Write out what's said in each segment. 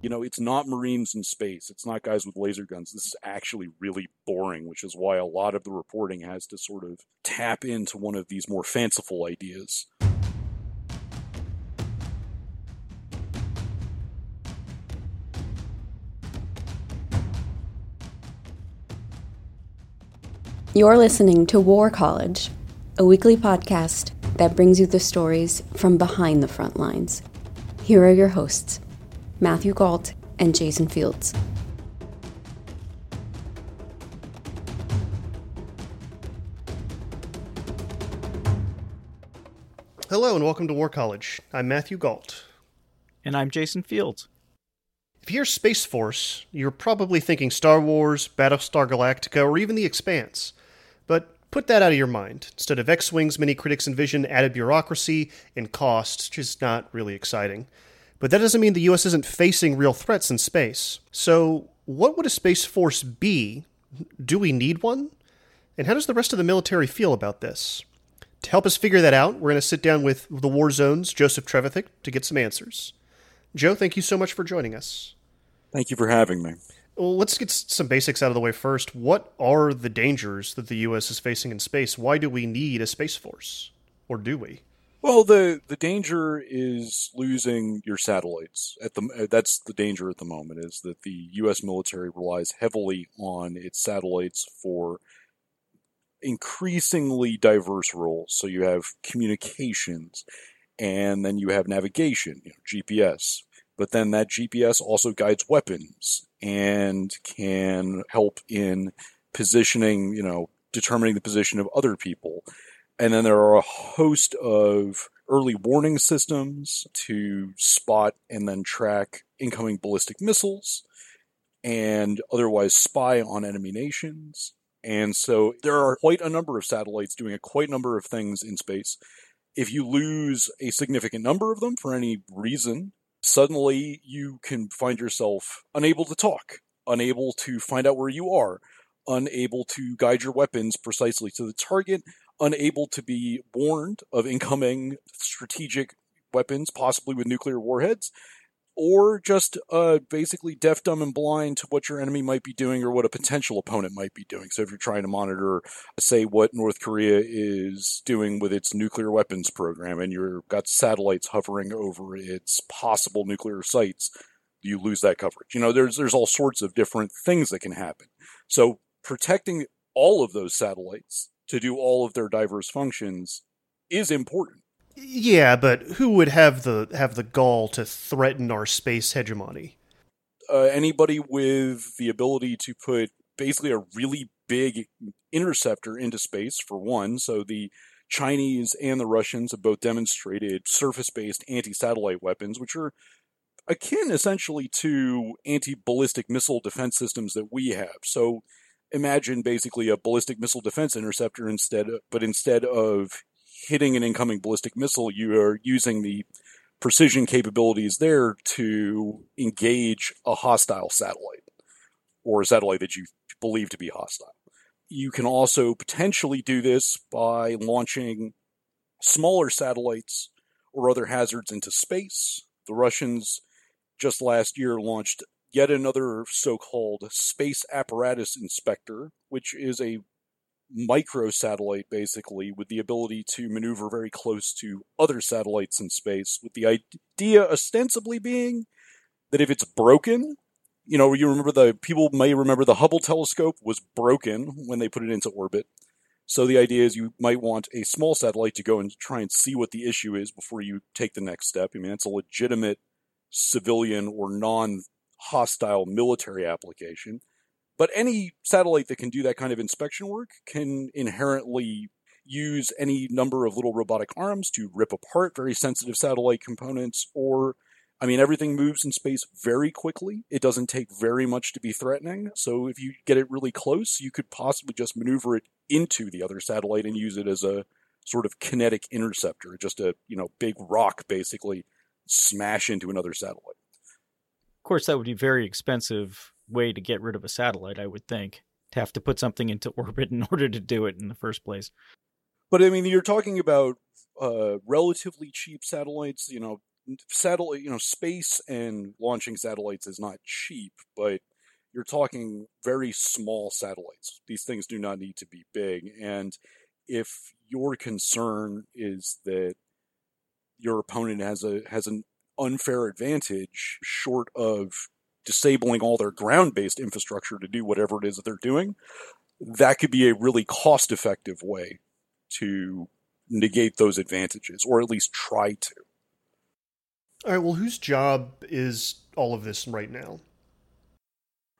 You know, it's not Marines in space. It's not guys with laser guns. This is actually really boring, which is why a lot of the reporting has to sort of tap into one of these more fanciful ideas. You're listening to War College, a weekly podcast that brings you the stories from behind the front lines. Here are your hosts, Matthew Gault and Jason Fields. Hello and welcome to War College. I'm Matthew Gault. And I'm Jason Fields. If you hear Space Force, you're probably thinking Star Wars, Battlestar Galactica, or even The Expanse. But put that out of your mind. Instead of X Wings, many critics envision added bureaucracy and cost, which is not really exciting. But that doesn't mean the US isn't facing real threats in space. So, what would a Space Force be? Do we need one? And how does the rest of the military feel about this? To help us figure that out, we're going to sit down with the War Zone's Joseph Trevithick to get some answers. Joe, thank you so much for joining us. Thank you for having me. Well, let's get some basics out of the way first. What are the dangers that the U.S. is facing in space? Why do we need a space force, or do we? Well, the the danger is losing your satellites. At the uh, that's the danger at the moment is that the U.S. military relies heavily on its satellites for increasingly diverse roles. So you have communications, and then you have navigation, you know, GPS. But then that GPS also guides weapons and can help in positioning, you know, determining the position of other people. And then there are a host of early warning systems to spot and then track incoming ballistic missiles and otherwise spy on enemy nations. And so there are quite a number of satellites doing a quite number of things in space. If you lose a significant number of them for any reason, suddenly you can find yourself unable to talk, unable to find out where you are, unable to guide your weapons precisely to the target, unable to be warned of incoming strategic weapons, possibly with nuclear warheads, or just uh, basically deaf, dumb, and blind to what your enemy might be doing or what a potential opponent might be doing. So if you're trying to monitor, say, what North Korea is doing with its nuclear weapons program, and you've got satellites hovering over its possible nuclear sites, you lose that coverage. You know, there's there's all sorts of different things that can happen. So protecting all of those satellites to do all of their diverse functions is important. Yeah, but who would have the have the gall to threaten our space hegemony? Uh, anybody with the ability to put basically a really big interceptor into space, for one. So the Chinese and the Russians have both demonstrated surface-based anti-satellite weapons, which are akin essentially to anti-ballistic missile defense systems that we have. So imagine basically a ballistic missile defense interceptor instead, of, but instead of hitting an incoming ballistic missile, you are using the precision capabilities there to engage a hostile satellite or a satellite that you believe to be hostile. You can also potentially do this by launching smaller satellites or other hazards into space. The Russians just last year launched yet another so called space apparatus inspector, which is a micro satellite basically with the ability to maneuver very close to other satellites in space with the idea ostensibly being that if it's broken you know you remember the people may remember the hubble telescope was broken when they put it into orbit. So the idea is you might want a small satellite to go and try and see what the issue is before you take the next step. I mean it's a legitimate civilian or non hostile military application but any satellite that can do that kind of inspection work can inherently use any number of little robotic arms to rip apart very sensitive satellite components or I mean, everything moves in space very quickly. It doesn't take very much to be threatening. So if you get it really close, you could possibly just maneuver it into the other satellite and use it as a sort of kinetic interceptor, just a, you know, big rock basically smash into another satellite. Course, that would be very expensive way to get rid of a satellite, I would think, to have to put something into orbit in order to do it in the first place. But I mean, you're talking about uh, relatively cheap satellites, you know, satellite, you know, space and launching satellites is not cheap, but you're talking very small satellites. These things do not need to be big. And if your concern is that your opponent has a has an unfair advantage short of disabling all their ground-based infrastructure to do whatever it is that they're doing, that could be a really cost-effective way to negate those advantages, or at least try to. All right. Well, whose job is all of this right now?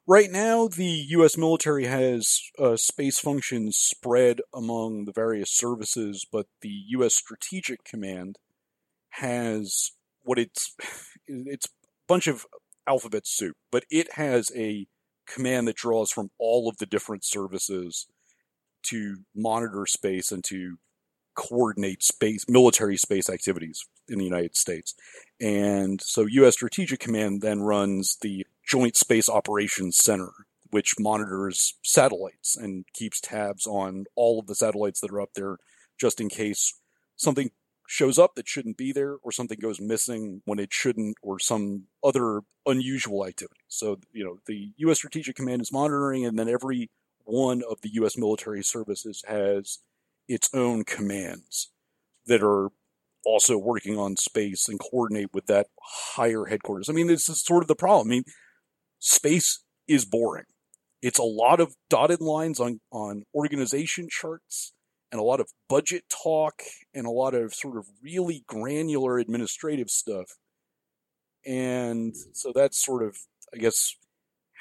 Right now, the U.S. military has uh, space functions spread among the various services, but the U.S. Strategic Command has what it's it's a bunch of alphabet soup, but it has a command that draws from all of the different services to monitor space and to coordinate space military space activities in the United States. And so US Strategic Command then runs the Joint Space Operations Center, which monitors satellites and keeps tabs on all of the satellites that are up there just in case something shows up that shouldn't be there or something goes missing when it shouldn't or some other unusual activity. So, you know, the US Strategic Command is monitoring and then every one of the US military services has its own commands that are also working on space and coordinate with that higher headquarters. I mean, this is sort of the problem. I mean, space is boring. It's a lot of dotted lines on, on organization charts and a lot of budget talk and a lot of sort of really granular administrative stuff. And mm-hmm. so that's sort of, I guess,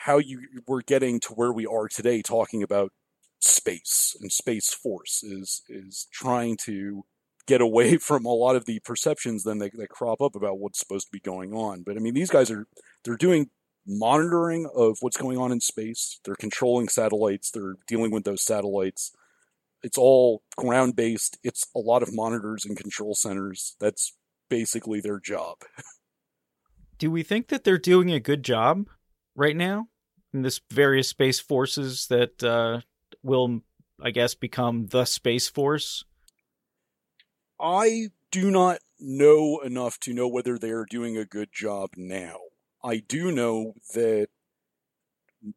how you were getting to where we are today talking about space and space force is is trying to get away from a lot of the perceptions then that, that crop up about what's supposed to be going on. But I mean, these guys are they're doing monitoring of what's going on in space. They're controlling satellites. They're dealing with those satellites. It's all ground based. It's a lot of monitors and control centers. That's basically their job. Do we think that they're doing a good job right now in this various space forces that uh, will, I guess, become the space force? I do not know enough to know whether they are doing a good job now. I do know that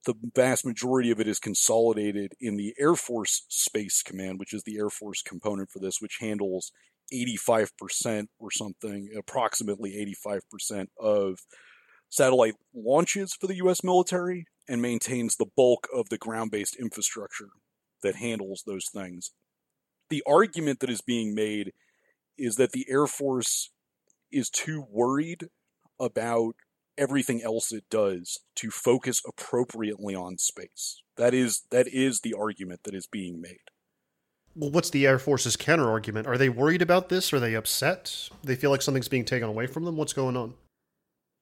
the vast majority of it is consolidated in the Air Force Space Command, which is the Air Force component for this, which handles 85% or something, approximately 85% of satellite launches for the U.S. military and maintains the bulk of the ground based infrastructure that handles those things. The argument that is being made is that the Air Force is too worried about everything else it does to focus appropriately on space. That is that is the argument that is being made. Well, what's the Air Force's counter argument? Are they worried about this? Are they upset? They feel like something's being taken away from them? What's going on?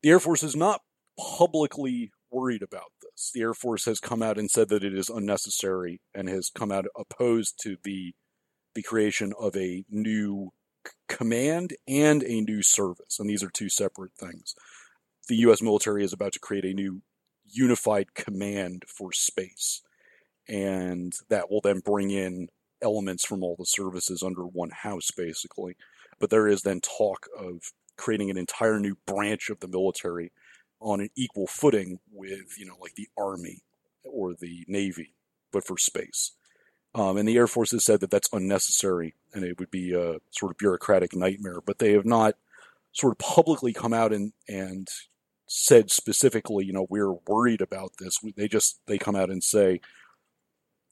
The Air Force is not publicly worried about this. The Air Force has come out and said that it is unnecessary and has come out opposed to the the creation of a new command and a new service. And these are two separate things. The US military is about to create a new unified command for space. And that will then bring in elements from all the services under one house, basically. But there is then talk of creating an entire new branch of the military on an equal footing with, you know, like the Army or the Navy, but for space. Um, and the Air Force has said that that's unnecessary and it would be a sort of bureaucratic nightmare. But they have not sort of publicly come out and, and said specifically, you know, we're worried about this. They just, they come out and say,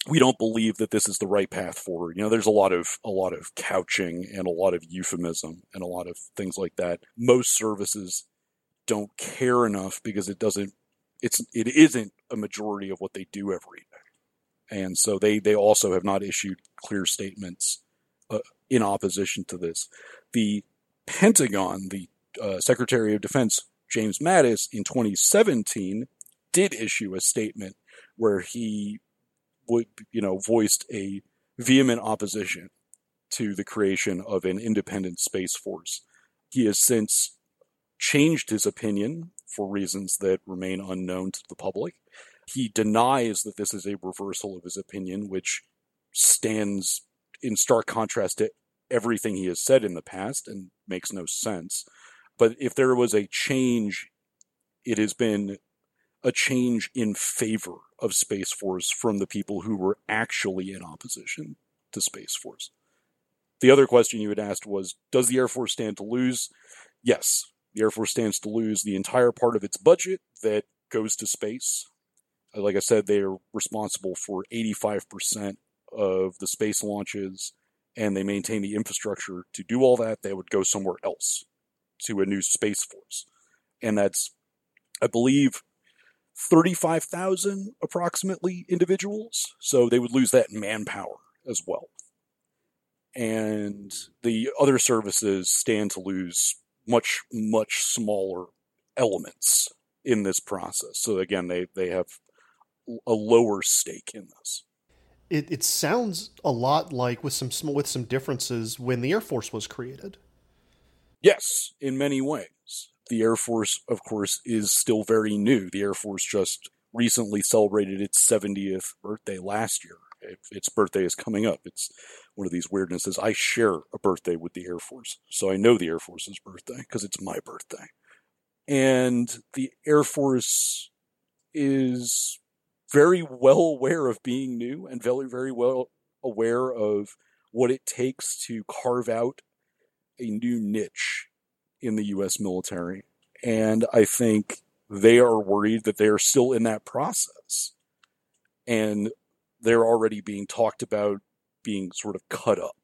we don't believe that this is the right path forward. You know, there's a lot of a lot of couching and a lot of euphemism and a lot of things like that. Most services don't care enough because it doesn't it's it isn't a majority of what they do every day. And so they they also have not issued clear statements uh, in opposition to this. The Pentagon, the uh, Secretary of Defense James Mattis in 2017 did issue a statement where he would you know voiced a vehement opposition to the creation of an independent space force. He has since changed his opinion for reasons that remain unknown to the public. He denies that this is a reversal of his opinion, which stands in stark contrast to everything he has said in the past and makes no sense. But if there was a change, it has been a change in favor of Space Force from the people who were actually in opposition to Space Force. The other question you had asked was Does the Air Force stand to lose? Yes, the Air Force stands to lose the entire part of its budget that goes to space. Uh, like I said, they are responsible for 85% of the space launches, and they maintain the infrastructure to do all that. They would go somewhere else to a new space force. And that's, I believe, 35,000 approximately individuals. So they would lose that manpower as well. And the other services stand to lose much, much smaller elements in this process. So again, they, they have a lower stake in this. It, it sounds a lot like with some with some differences when the Air Force was created. Yes, in many ways. The Air Force, of course, is still very new. The Air Force just recently celebrated its 70th birthday last year. Its birthday is coming up. It's one of these weirdnesses. I share a birthday with the Air Force, so I know the Air Force's birthday because it's my birthday. And the Air Force is very well aware of being new and very, very well aware of what it takes to carve out a new niche in the U.S. military. And I think they are worried that they are still in that process. And they're already being talked about being sort of cut up.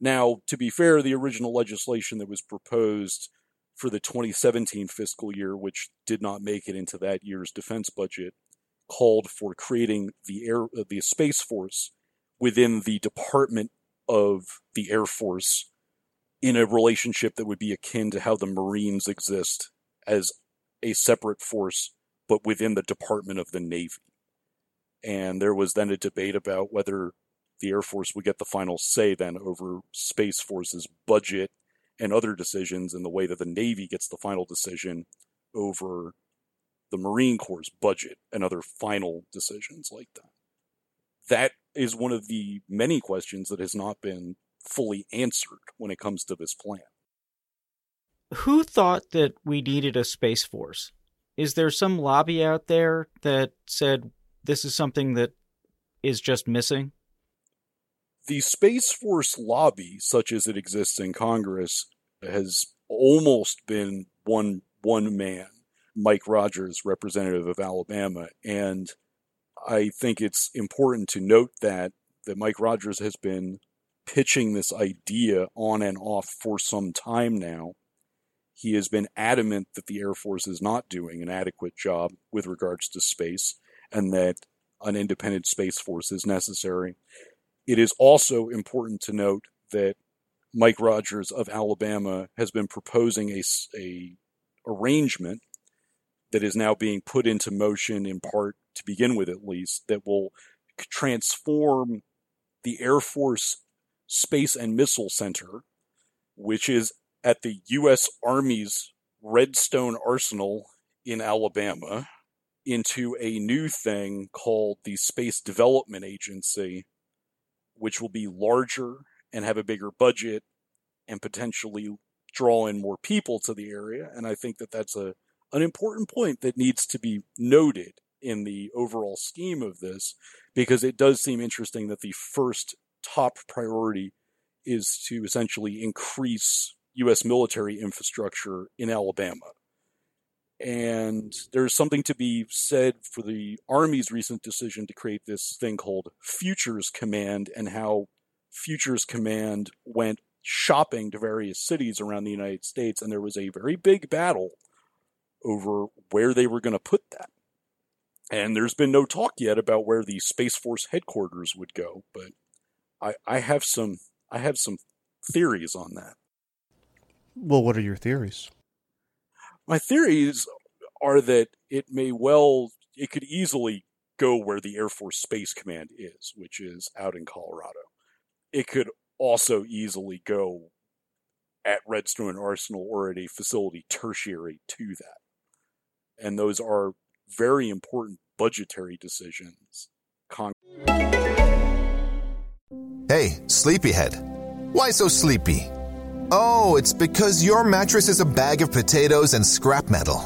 Now, to be fair, the original legislation that was proposed for the 2017 fiscal year, which did not make it into that year's defense budget, called for creating the air the space force within the department of the air force in a relationship that would be akin to how the marines exist as a separate force but within the department of the navy and there was then a debate about whether the air force would get the final say then over space force's budget and other decisions and the way that the navy gets the final decision over the Marine Corps' budget and other final decisions like that. That is one of the many questions that has not been fully answered when it comes to this plan. Who thought that we needed a space force? Is there some lobby out there that said this is something that is just missing? The Space Force lobby, such as it exists in Congress, has almost been one one man Mike Rogers, representative of Alabama. And I think it's important to note that that Mike Rogers has been pitching this idea on and off for some time now. He has been adamant that the Air Force is not doing an adequate job with regards to space and that an independent space force is necessary. It is also important to note that Mike Rogers of Alabama has been proposing a, a arrangement that is now being put into motion in part to begin with at least that will transform the Air Force Space and Missile Center, which is at the U.S. Army's Redstone Arsenal in Alabama, into a new thing called the Space Development Agency, which will be larger and have a bigger budget and potentially draw in more people to the area. And I think that that's a an important point that needs to be noted in the overall scheme of this because it does seem interesting that the first top priority is to essentially increase U.S. military infrastructure in Alabama. And there's something to be said for the Army's recent decision to create this thing called Futures Command and how Futures Command went shopping to various cities around the United States. And there was a very big battle over where they were going to put that. And there's been no talk yet about where the Space Force headquarters would go, but I, I have some I have some theories on that. Well, what are your theories? My theories are that it may well it could easily go where the Air Force Space Command is, which is out in Colorado. It could also easily go at Redstone Arsenal or at a facility tertiary to that and those are very important budgetary decisions. Con- hey, sleepyhead. Why so sleepy? Oh, it's because your mattress is a bag of potatoes and scrap metal.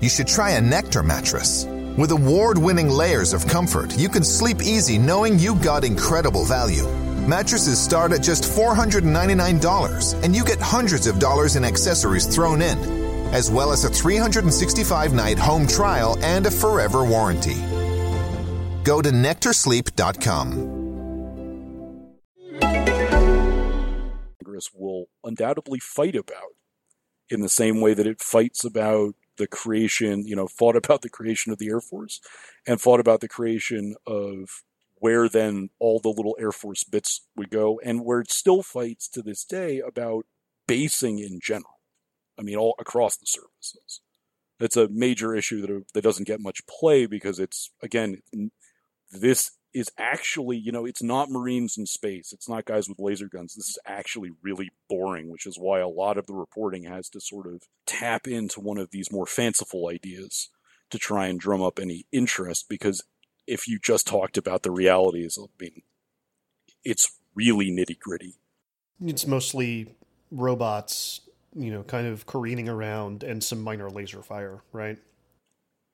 You should try a Nectar mattress. With award winning layers of comfort, you can sleep easy knowing you got incredible value. Mattresses start at just $499, and you get hundreds of dollars in accessories thrown in, as well as a 365 night home trial and a forever warranty. Go to nectarsleep.com. Congress will undoubtedly fight about in the same way that it fights about the creation, you know, fought about the creation of the Air Force and fought about the creation of where then all the little Air Force bits would go and where it still fights to this day about basing in general. I mean, all across the services. It's a major issue that, that doesn't get much play because it's, again, this is actually, you know, it's not Marines in space. It's not guys with laser guns. This is actually really boring, which is why a lot of the reporting has to sort of tap into one of these more fanciful ideas to try and drum up any interest. Because if you just talked about the realities, I mean, it's really nitty gritty. It's mostly robots, you know, kind of careening around and some minor laser fire, right?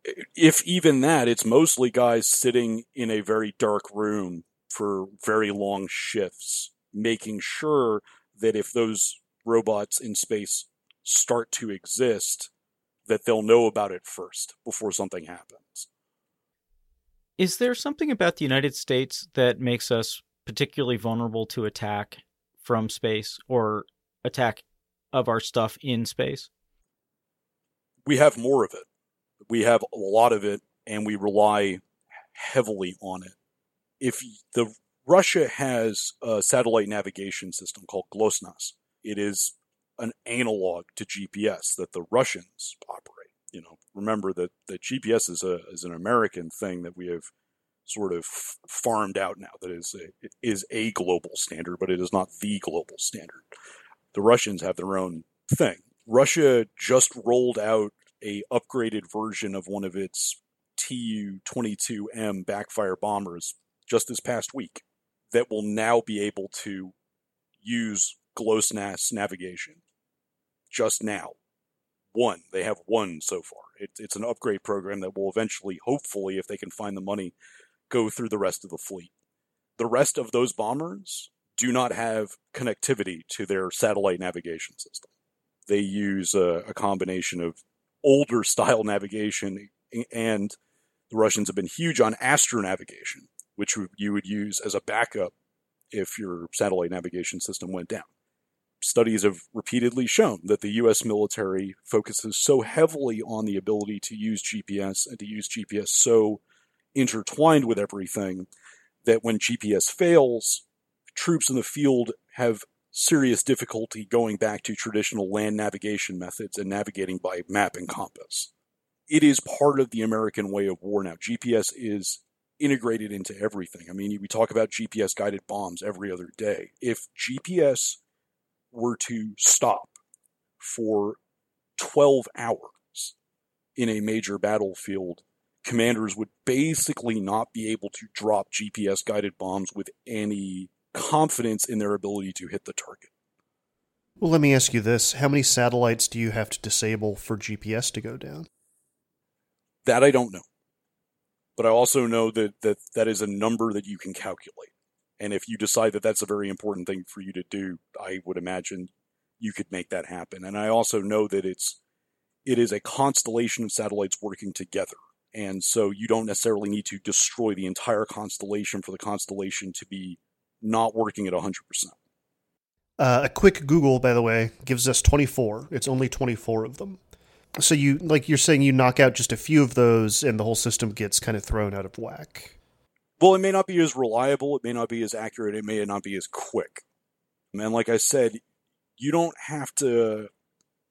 If even that, it's mostly guys sitting in a very dark room for very long shifts, making sure that if those robots in space start to exist, that they'll know about it first before something happens. Is there something about the United States that makes us particularly vulnerable to attack from space or attack of our stuff in space? We have more of it we have a lot of it and we rely heavily on it. If the Russia has a satellite navigation system called GLONASS, it is an analog to GPS that the Russians operate. You know, remember that the GPS is a is an American thing that we have sort of farmed out now. That is a, is a global standard, but it is not the global standard. The Russians have their own thing. Russia just rolled out a upgraded version of one of its Tu-22M backfire bombers just this past week that will now be able to use GLONASS navigation. Just now. One. They have one so far. It, it's an upgrade program that will eventually, hopefully, if they can find the money, go through the rest of the fleet. The rest of those bombers do not have connectivity to their satellite navigation system. They use a, a combination of older style navigation, and the Russians have been huge on astronavigation, which you would use as a backup if your satellite navigation system went down. Studies have repeatedly shown that the US military focuses so heavily on the ability to use GPS and to use GPS so intertwined with everything that when GPS fails, troops in the field have serious difficulty going back to traditional land navigation methods and navigating by map and compass. It is part of the American way of war now. GPS is integrated into everything. I mean, we talk about GPS guided bombs every other day. If GPS were to stop for 12 hours in a major battlefield, commanders would basically not be able to drop GPS guided bombs with any confidence in their ability to hit the target. Well, let me ask you this. How many satellites do you have to disable for GPS to go down? That I don't know. But I also know that that, that is a number that you can calculate. And if you decide that that's a very important thing for you to do, I would imagine you could make that happen. And I also know that it's it is a constellation of satellites working together. And so you don't necessarily need to destroy the entire constellation for the constellation to be not working at 100%. Uh, a quick Google, by the way, gives us 24. It's only 24 of them. So you, like you're saying, you knock out just a few of those, and the whole system gets kind of thrown out of whack. Well, it may not be as reliable, it may not be as accurate, it may not be as quick. And like I said, you don't have to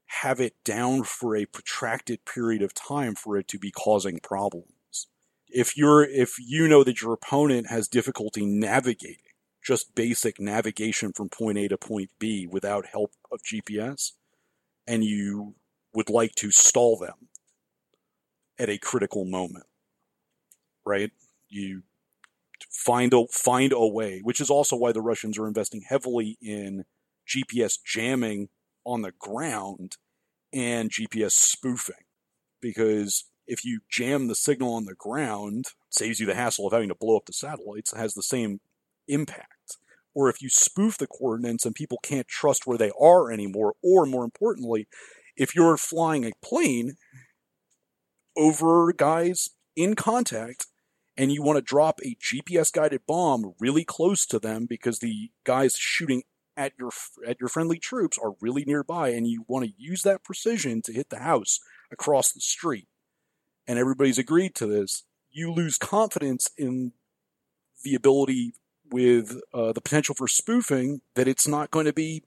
have it down for a protracted period of time for it to be causing problems. If you're if you know that your opponent has difficulty navigating just basic navigation from point A to point B without help of GPS, and you would like to stall them at a critical moment, right? You find a find a way, which is also why the Russians are investing heavily in GPS jamming on the ground and GPS spoofing. Because if you jam the signal on the ground, saves you the hassle of having to blow up the satellites, has the same impact. Or if you spoof the coordinates and people can't trust where they are anymore, or more importantly, if you're flying a plane over guys in contact and you want to drop a GPS guided bomb really close to them because the guys shooting at your at your friendly troops are really nearby and you want to use that precision to hit the house across the street and everybody's agreed to this you lose confidence in the ability with uh, the potential for spoofing that it's not going to be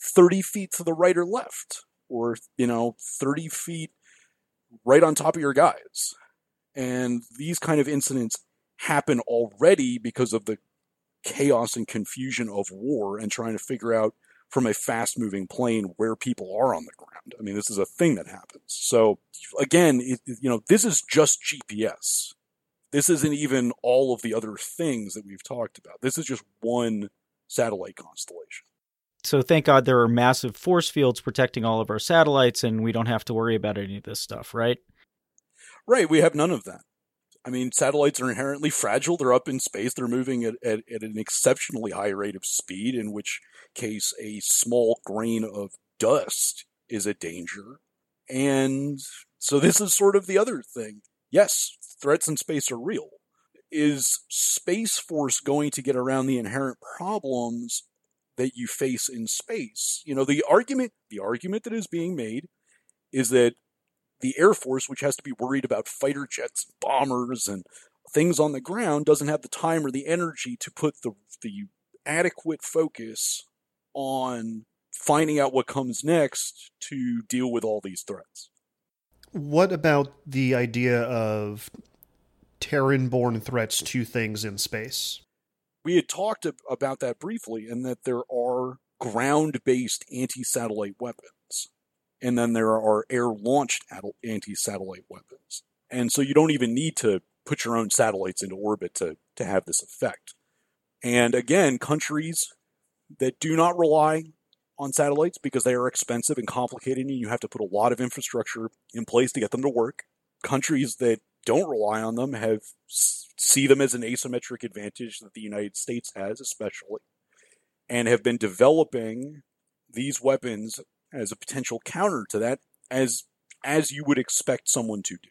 30 feet to the right or left or you know 30 feet right on top of your guys and these kind of incidents happen already because of the chaos and confusion of war and trying to figure out from a fast moving plane where people are on the ground. I mean, this is a thing that happens. So again, it, you know, this is just GPS. This isn't even all of the other things that we've talked about. This is just one satellite constellation. So thank God there are massive force fields protecting all of our satellites and we don't have to worry about any of this stuff, right? Right. We have none of that. I mean, satellites are inherently fragile. They're up in space. They're moving at, at, at, an exceptionally high rate of speed, in which case a small grain of dust is a danger. And so this is sort of the other thing. Yes, threats in space are real. Is Space Force going to get around the inherent problems that you face in space? You know, the argument, the argument that is being made is that the Air Force, which has to be worried about fighter jets, bombers, and things on the ground, doesn't have the time or the energy to put the the adequate focus on finding out what comes next to deal with all these threats. What about the idea of Terran born threats to things in space? We had talked about that briefly, and that there are ground based anti satellite weapons and then there are air launched anti satellite weapons. And so you don't even need to put your own satellites into orbit to, to have this effect. And again, countries that do not rely on satellites because they are expensive and complicated and you have to put a lot of infrastructure in place to get them to work. Countries that don't rely on them have see them as an asymmetric advantage that the United States has especially and have been developing these weapons as a potential counter to that as as you would expect someone to do.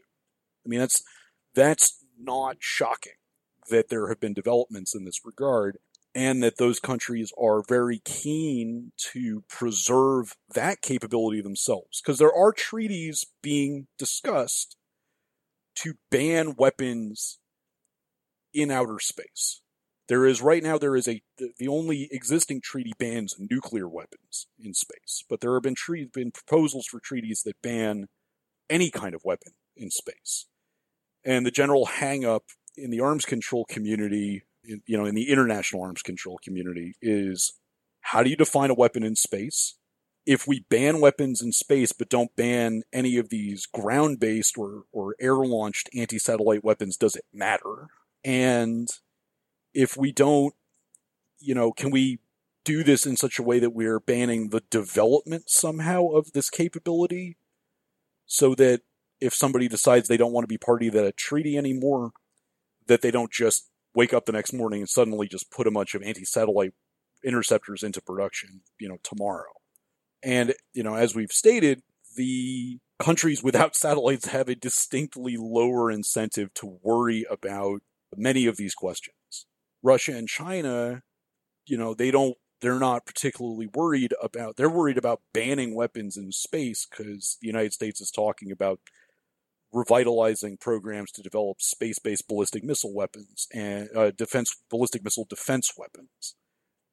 I mean that's that's not shocking that there have been developments in this regard and that those countries are very keen to preserve that capability themselves because there are treaties being discussed to ban weapons in outer space. There is right now there is a the only existing treaty bans nuclear weapons in space, but there have been tre- been proposals for treaties that ban any kind of weapon in space. And the general hangup in the arms control community, you know, in the international arms control community is how do you define a weapon in space? If we ban weapons in space but don't ban any of these ground based or, or air launched anti satellite weapons, does it matter? And if we don't, you know, can we do this in such a way that we're banning the development somehow of this capability so that if somebody decides they don't want to be party to that treaty anymore, that they don't just wake up the next morning and suddenly just put a bunch of anti-satellite interceptors into production, you know, tomorrow. And, you know, as we've stated, the countries without satellites have a distinctly lower incentive to worry about many of these questions. Russia and China, you know, they don't they're not particularly worried about they're worried about banning weapons in space because the United States is talking about revitalizing programs to develop space-based ballistic missile weapons and uh, defense ballistic missile defense weapons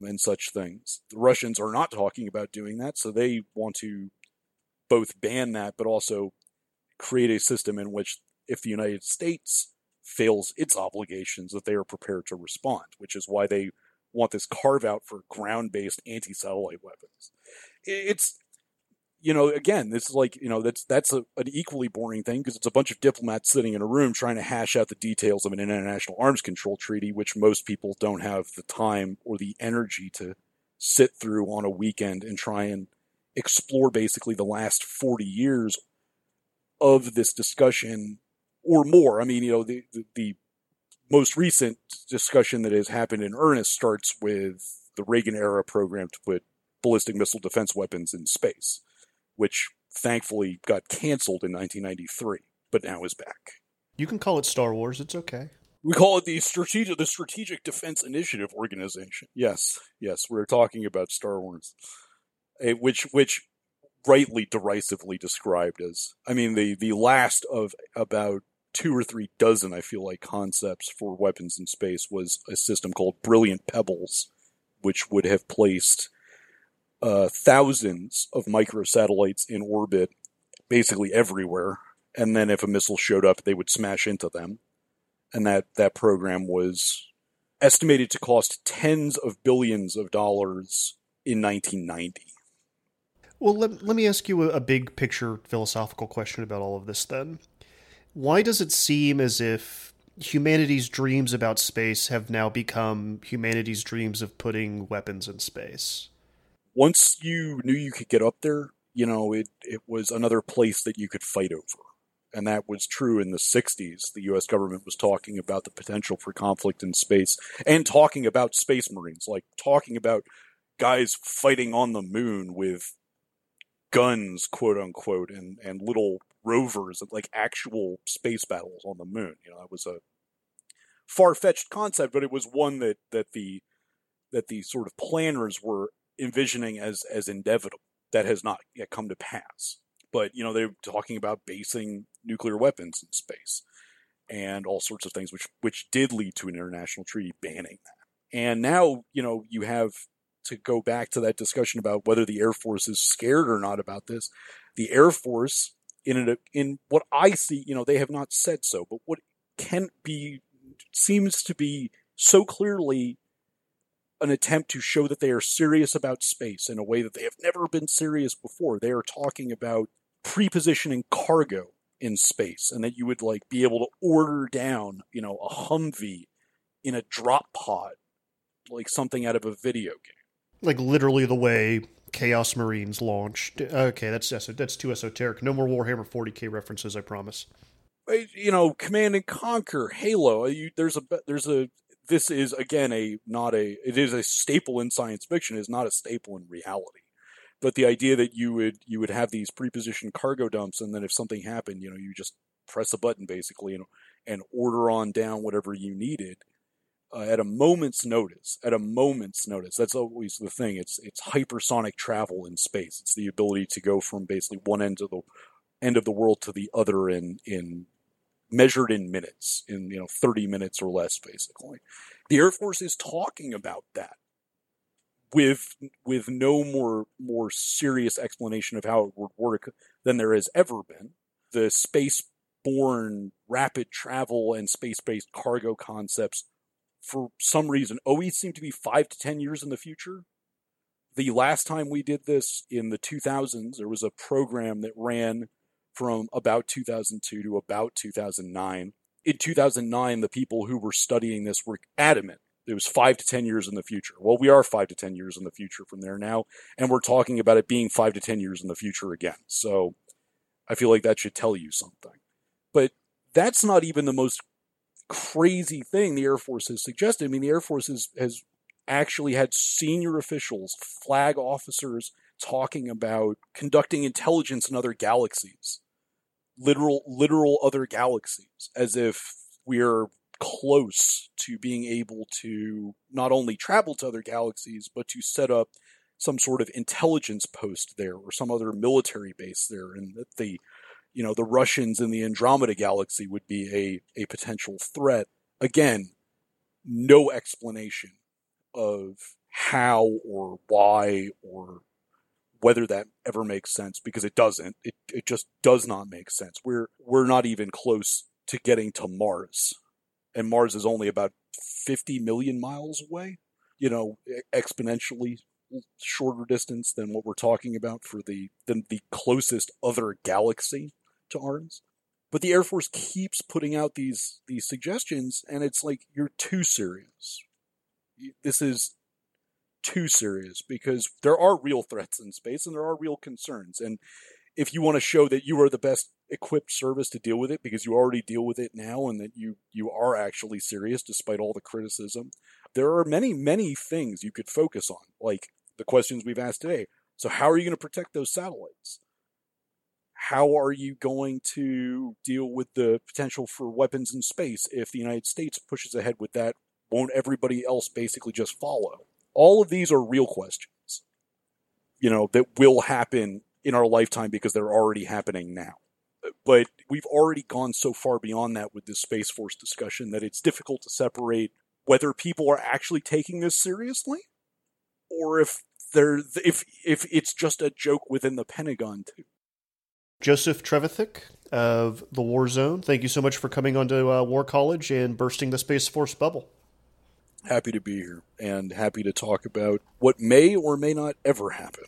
and such things. The Russians are not talking about doing that, so they want to both ban that but also create a system in which if the United States fails its obligations that they are prepared to respond, which is why they want this carve out for ground based anti satellite weapons. It's you know, again, this is like, you know, that's that's a, an equally boring thing because it's a bunch of diplomats sitting in a room trying to hash out the details of an international arms control treaty, which most people don't have the time or the energy to sit through on a weekend and try and explore basically the last 40 years of this discussion or more. I mean, you know, the, the, the most recent discussion that has happened in earnest starts with the Reagan era program to put ballistic missile defense weapons in space, which thankfully got canceled in 1993, but now is back. You can call it Star Wars. It's okay. We call it the strategic the Strategic Defense Initiative Organization. Yes, yes, we're talking about Star Wars, eh, which which rightly derisively described as I mean the the last of about two or three dozen I feel like concepts for weapons in space was a system called Brilliant Pebbles, which would have placed uh, thousands of microsatellites in orbit, basically everywhere. And then if a missile showed up, they would smash into them and that that program was estimated to cost tens of billions of dollars in 1990. Well, let, let me ask you a, a big picture philosophical question about all of this then. Why does it seem as if humanity's dreams about space have now become humanity's dreams of putting weapons in space? Once you knew you could get up there, you know, it, it was another place that you could fight over and that was true in the 60s. The US government was talking about the potential for conflict in space and talking about space marines, like talking about guys fighting on the moon with guns, quote unquote, and, and little rovers, like actual space battles on the moon. You know, that was a far fetched concept, but it was one that, that the that the sort of planners were envisioning as as inevitable. That has not yet come to pass. But you know they're talking about basing nuclear weapons in space and all sorts of things which which did lead to an international treaty banning that. And now you know you have to go back to that discussion about whether the air force is scared or not about this. The air force in a, in what i see you know they have not said so but what can be seems to be so clearly an attempt to show that they are serious about space in a way that they have never been serious before. They are talking about pre-positioning cargo in space and that you would like be able to order down, you know, a Humvee in a drop pod, like something out of a video game. Like literally the way Chaos Marines launched. Okay, that's that's too esoteric. No more Warhammer 40k references, I promise. You know, Command and Conquer, Halo. You, there's a there's a this is again a not a it is a staple in science fiction. Is not a staple in reality. But the idea that you would you would have these prepositioned cargo dumps and then if something happened you know you just press a button basically and and order on down whatever you needed uh, at a moment's notice at a moment's notice. That's always the thing. It's it's hypersonic travel in space. It's the ability to go from basically one end of the end of the world to the other in in measured in minutes in you know 30 minutes or less basically the air force is talking about that with with no more more serious explanation of how it would work than there has ever been. The space-borne rapid travel and space-based cargo concepts, for some reason, always seem to be five to ten years in the future. The last time we did this in the 2000s, there was a program that ran from about 2002 to about 2009. In 2009, the people who were studying this were adamant it was five to 10 years in the future. Well, we are five to 10 years in the future from there now, and we're talking about it being five to 10 years in the future again. So I feel like that should tell you something. But that's not even the most crazy thing the Air Force has suggested. I mean, the Air Force has, has actually had senior officials, flag officers, talking about conducting intelligence in other galaxies, literal, literal other galaxies, as if we're close to being able to not only travel to other galaxies, but to set up some sort of intelligence post there or some other military base there, and that the you know the Russians in the Andromeda galaxy would be a a potential threat. Again, no explanation of how or why or whether that ever makes sense because it doesn't. It it just does not make sense. We're we're not even close to getting to Mars and Mars is only about 50 million miles away, you know, exponentially shorter distance than what we're talking about for the than the closest other galaxy to ours. But the Air Force keeps putting out these these suggestions and it's like you're too serious. This is too serious because there are real threats in space and there are real concerns. And if you want to show that you are the best equipped service to deal with it because you already deal with it now and that you you are actually serious despite all the criticism, there are many many things you could focus on, like the questions we've asked today. So how are you going to protect those satellites? How are you going to deal with the potential for weapons in space if the United States pushes ahead with that? Won't everybody else basically just follow? All of these are real questions, you know, that will happen in our lifetime because they're already happening now. But we've already gone so far beyond that with this Space Force discussion that it's difficult to separate whether people are actually taking this seriously or if they're if if it's just a joke within the Pentagon too. Joseph Trevithick of the War Zone, thank you so much for coming onto uh, War College and bursting the Space Force bubble. Happy to be here and happy to talk about what may or may not ever happen.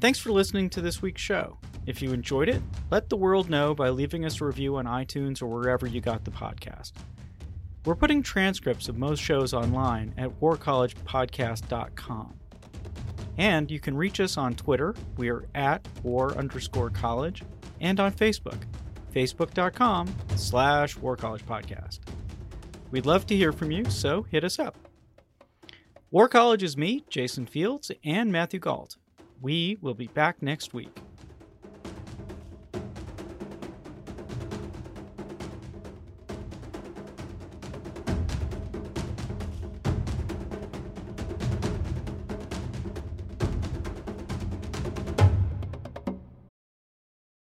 Thanks for listening to this week's show. If you enjoyed it, let the world know by leaving us a review on iTunes or wherever you got the podcast. We're putting transcripts of most shows online at warcollegepodcast.com. And you can reach us on Twitter. We are at war underscore college. And on Facebook, facebook.com slash war college podcast. We'd love to hear from you, so hit us up. War College is me, Jason Fields, and Matthew Gault. We will be back next week.